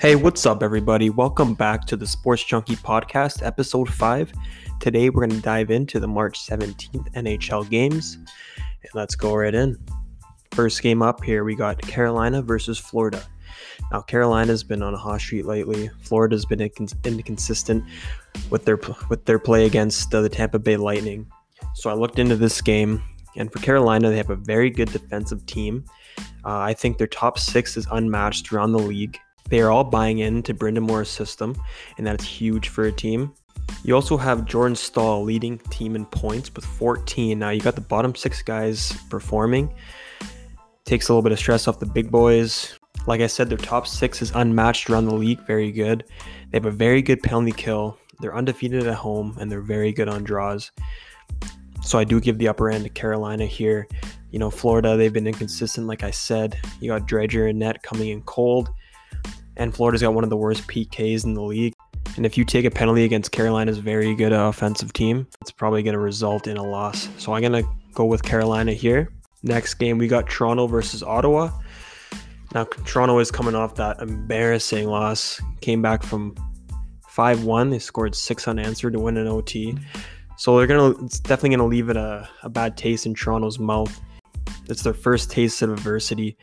Hey, what's up, everybody? Welcome back to the Sports Junkie Podcast, episode 5. Today, we're going to dive into the March 17th NHL games, and let's go right in. First game up here, we got Carolina versus Florida. Now, Carolina's been on a hot streak lately. Florida's been inconsistent with their with their play against the Tampa Bay Lightning. So I looked into this game, and for Carolina, they have a very good defensive team. Uh, I think their top six is unmatched around the league they are all buying into Moore's system, and that's huge for a team. You also have Jordan Staal leading team in points with 14. Now you got the bottom six guys performing. Takes a little bit of stress off the big boys. Like I said, their top six is unmatched around the league. Very good. They have a very good penalty kill. They're undefeated at home and they're very good on draws. So I do give the upper end to Carolina here. You know, Florida, they've been inconsistent, like I said. You got Driedger and Net coming in cold and Florida's got one of the worst PKs in the league. And if you take a penalty against Carolina's very good offensive team, it's probably going to result in a loss. So I'm going to go with Carolina here. Next game, we got Toronto versus Ottawa. Now, Toronto is coming off that embarrassing loss. Came back from 5 1. They scored six unanswered to win an OT. So they're going to, it's definitely going to leave it a, a bad taste in Toronto's mouth. It's their first taste of adversity.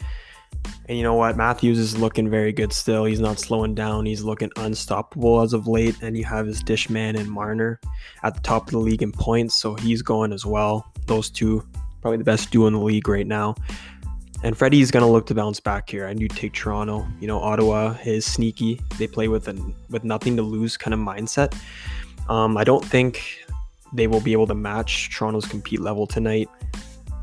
And you know what? Matthews is looking very good still. He's not slowing down. He's looking unstoppable as of late. And you have his dish man and Marner at the top of the league in points. So he's going as well. Those two, probably the best duo in the league right now. And Freddie's going to look to bounce back here. I do take Toronto. You know, Ottawa is sneaky. They play with a, with nothing to lose kind of mindset. Um, I don't think they will be able to match Toronto's compete level tonight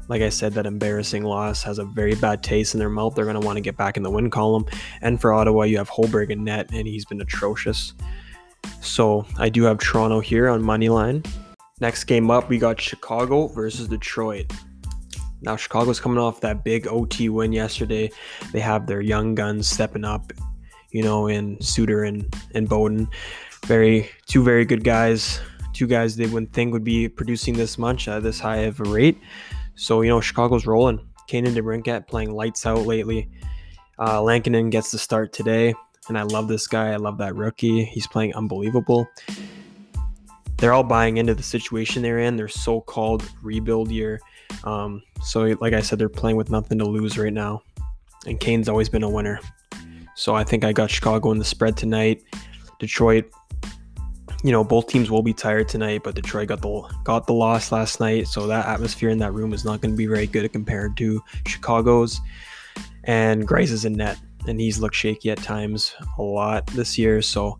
like I said, that embarrassing loss has a very bad taste in their mouth. They're going to want to get back in the win column. And for Ottawa, you have Högberg and net, and he's been atrocious. So I do have Toronto here on money line. Next game up, we got Chicago versus Detroit. Now Chicago's coming off that big OT win yesterday. They have their young guns stepping up, you know, in Suter and and Beaudin. Very two very good guys. Two guys they wouldn't think would be producing this much at this high of a rate. So, you know, Chicago's rolling. Kane and DeBrincat playing lights out lately. Uh, Lankinen gets the start today, and I love this guy. I love that rookie. He's playing unbelievable. They're all buying into the situation they're in, their so called rebuild year. Um, so, like I said, they're playing with nothing to lose right now. And Kane's always been a winner. So, I think I got Chicago in the spread tonight. Detroit you know both teams will be tired tonight, but Detroit got the got the loss last night, so that atmosphere in that room is not going to be very good compared to Chicago's. And Greiss is in net, and he's looked shaky at times a lot this year, so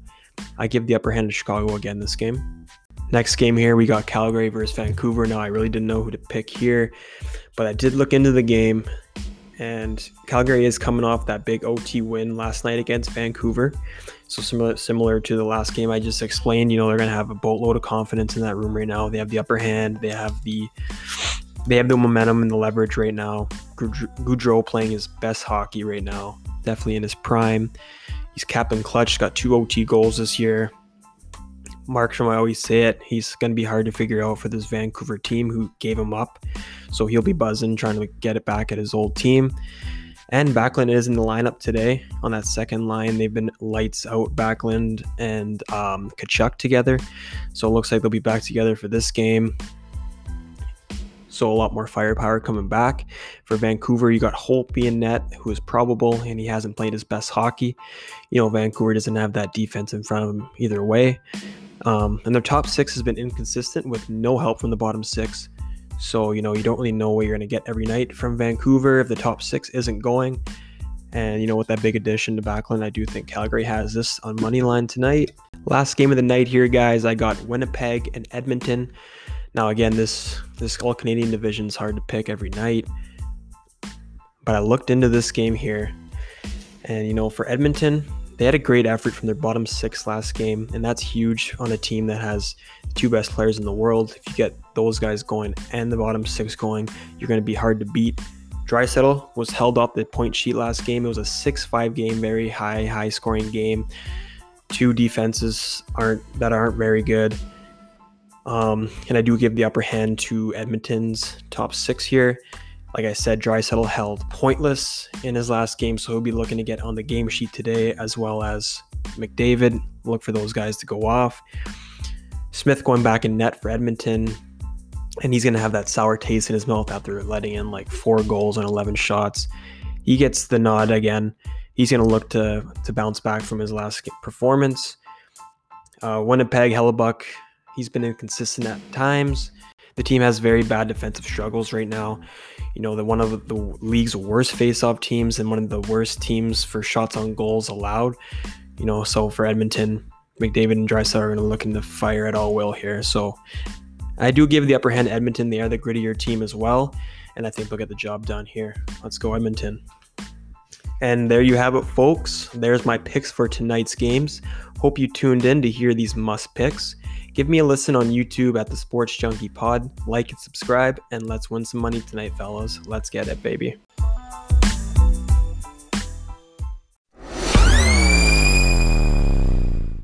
I give the upper hand to Chicago again this game. Next game here, we got Calgary versus Vancouver. Now I really didn't know who to pick here, but I did look into the game, and Calgary is coming off that big OT win last night against Vancouver. So similar similar to the last game I just explained, you know, they're gonna have a boatload of confidence in that room right now. They have the upper hand, they have the they have the momentum and the leverage right now. Gaudreau playing his best hockey right now, definitely in his prime. He's capping clutch, got two OT goals this year. Markstrom, I always say it, he's going to be hard to figure out for this Vancouver team who gave him up. So he'll be buzzing, trying to get it back at his old team. And Backlund is in the lineup today on that second line. They've been lights out Backlund and um, Tkachuk together. So it looks like they'll be back together for this game. So a lot more firepower coming back. For Vancouver, you got Holtby in net, who is probable, and he hasn't played his best hockey. You know, Vancouver doesn't have that defense in front of him either way. Um, and their top six has been inconsistent with no help from the bottom six. So, you know, you don't really know what you're going to get every night from Vancouver if the top six isn't going. And, you know, with that big addition to Backlund, I do think Calgary has this on money line tonight. Last game of the night here, guys, I got Winnipeg and Edmonton. Now, again, this this all Canadian division is hard to pick every night. But I looked into this game here. And, you know, for Edmonton, they had a great effort from their bottom six last game, and that's huge on a team that has the two best players in the world. If you get those guys going and the bottom six going, you're going to be hard to beat. Draisaitl was held up the point sheet last game. It was a 6-5 game, very high, high scoring game. Two defenses aren't that aren't very good. Um, and I do give the upper hand to Edmonton's top six here. Like I said, Draisaitl held pointless in his last game, so he'll be looking to get on the game sheet today, as well as McDavid. Look for those guys to go off. Smith going back in net for Edmonton, and he's going to have that sour taste in his mouth after letting in like four goals and 11 shots. He gets the nod again. He's going to look to to bounce back from his last performance. Uh, Winnipeg Hellebuyck, he's been inconsistent at times. The team has very bad defensive struggles right now. You know, they're one of the league's worst face-off teams and one of the worst teams for shots on goals allowed. You know, so for Edmonton, McDavid and Draisaitl are going to look into fire at all will here. So I do give the upper hand Edmonton. They are the grittier team as well, and I think they'll get the job done here. Let's go Edmonton. And there you have it, folks. There's my picks for tonight's games. Hope you tuned in to hear these must picks. Give me a listen on YouTube at the Sports Junkie Pod. Like and subscribe, and let's win some money tonight, fellas. Let's get it, baby.